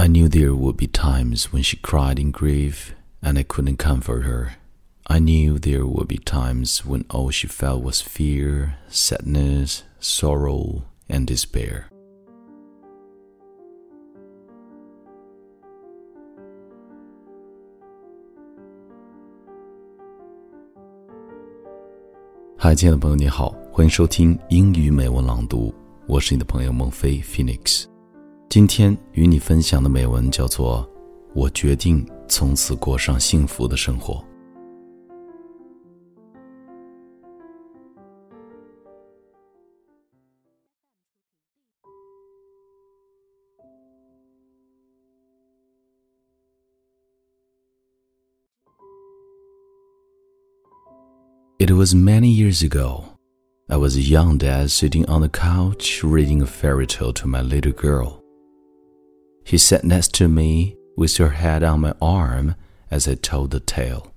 I knew there would be times when she cried in grief and I couldn't comfort her. I knew there would be times when all she felt was fear, sadness, sorrow, and despair. Hi, despair. 嗨，亲爱的朋友，你好，欢迎收听英语美文朗读，我是你的朋友孟飞 Phoenix。今天与你分享的美文叫做《我决定从此过上幸福的生活》。It was many years ago. I was a young dad sitting on the couch reading a fairy tale to my little girl. She sat next to me with her head on my arm as I told the tale.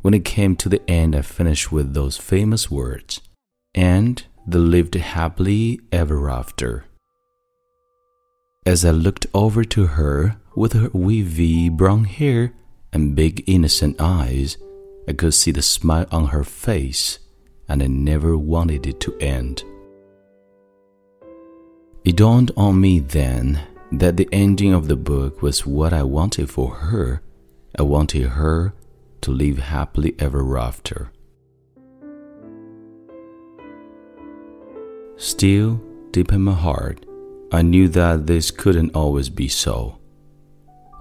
When it came to the end, I finished with those famous words, and they lived happily ever after. As I looked over to her with her wavy brown hair and big innocent eyes, I could see the smile on her face, and I never wanted it to end. It dawned on me then that the ending of the book was what I wanted for her. I wanted her to live happily ever after. Still, deep in my heart, I knew that this couldn't always be so.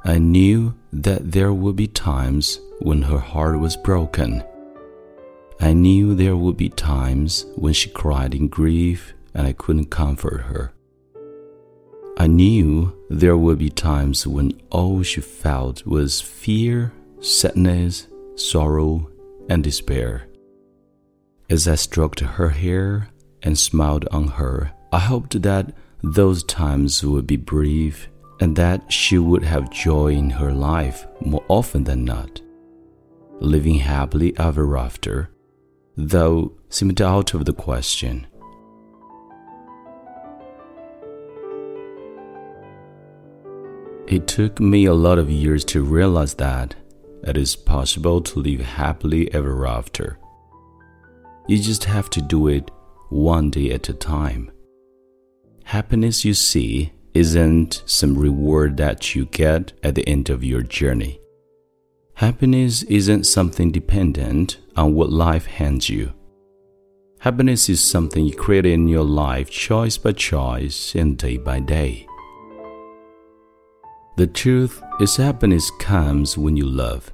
I knew that there would be times when her heart was broken. I knew there would be times when she cried in grief and I couldn't comfort her. Knew there would be times when all she felt was fear, sadness, sorrow, and despair. As I stroked her hair and smiled on her, I hoped that those times would be brief and that she would have joy in her life more often than not living happily ever after, though seemed out of the question. It took me a lot of years to realize that it is possible to live happily ever after. You just have to do it one day at a time. Happiness, you see, isn't some reward that you get at the end of your journey. Happiness isn't something dependent on what life hands you. Happiness is something you create in your life choice by choice and day by day. The truth is, happiness comes when you love.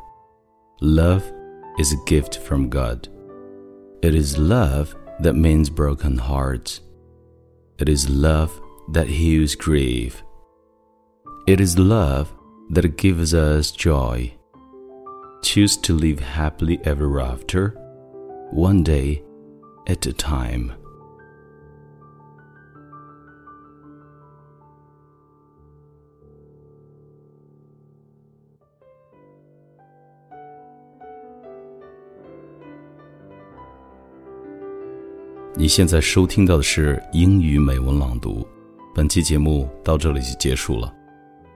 Love is a gift from God. It is love that mends broken hearts. It is love that heals grief. It is love that gives us joy choose to live happily ever after, one day at a time. 你现在收听到的是英语美文朗读，本期节目到这里就结束了。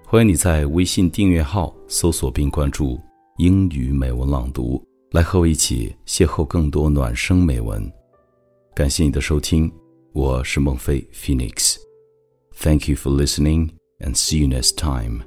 欢迎你在微信订阅号搜索并关注英语美文朗读，来和我一起邂逅更多暖声美文。感谢你的收听，我是孟非 Phoenix。Thank you for listening and see you next time.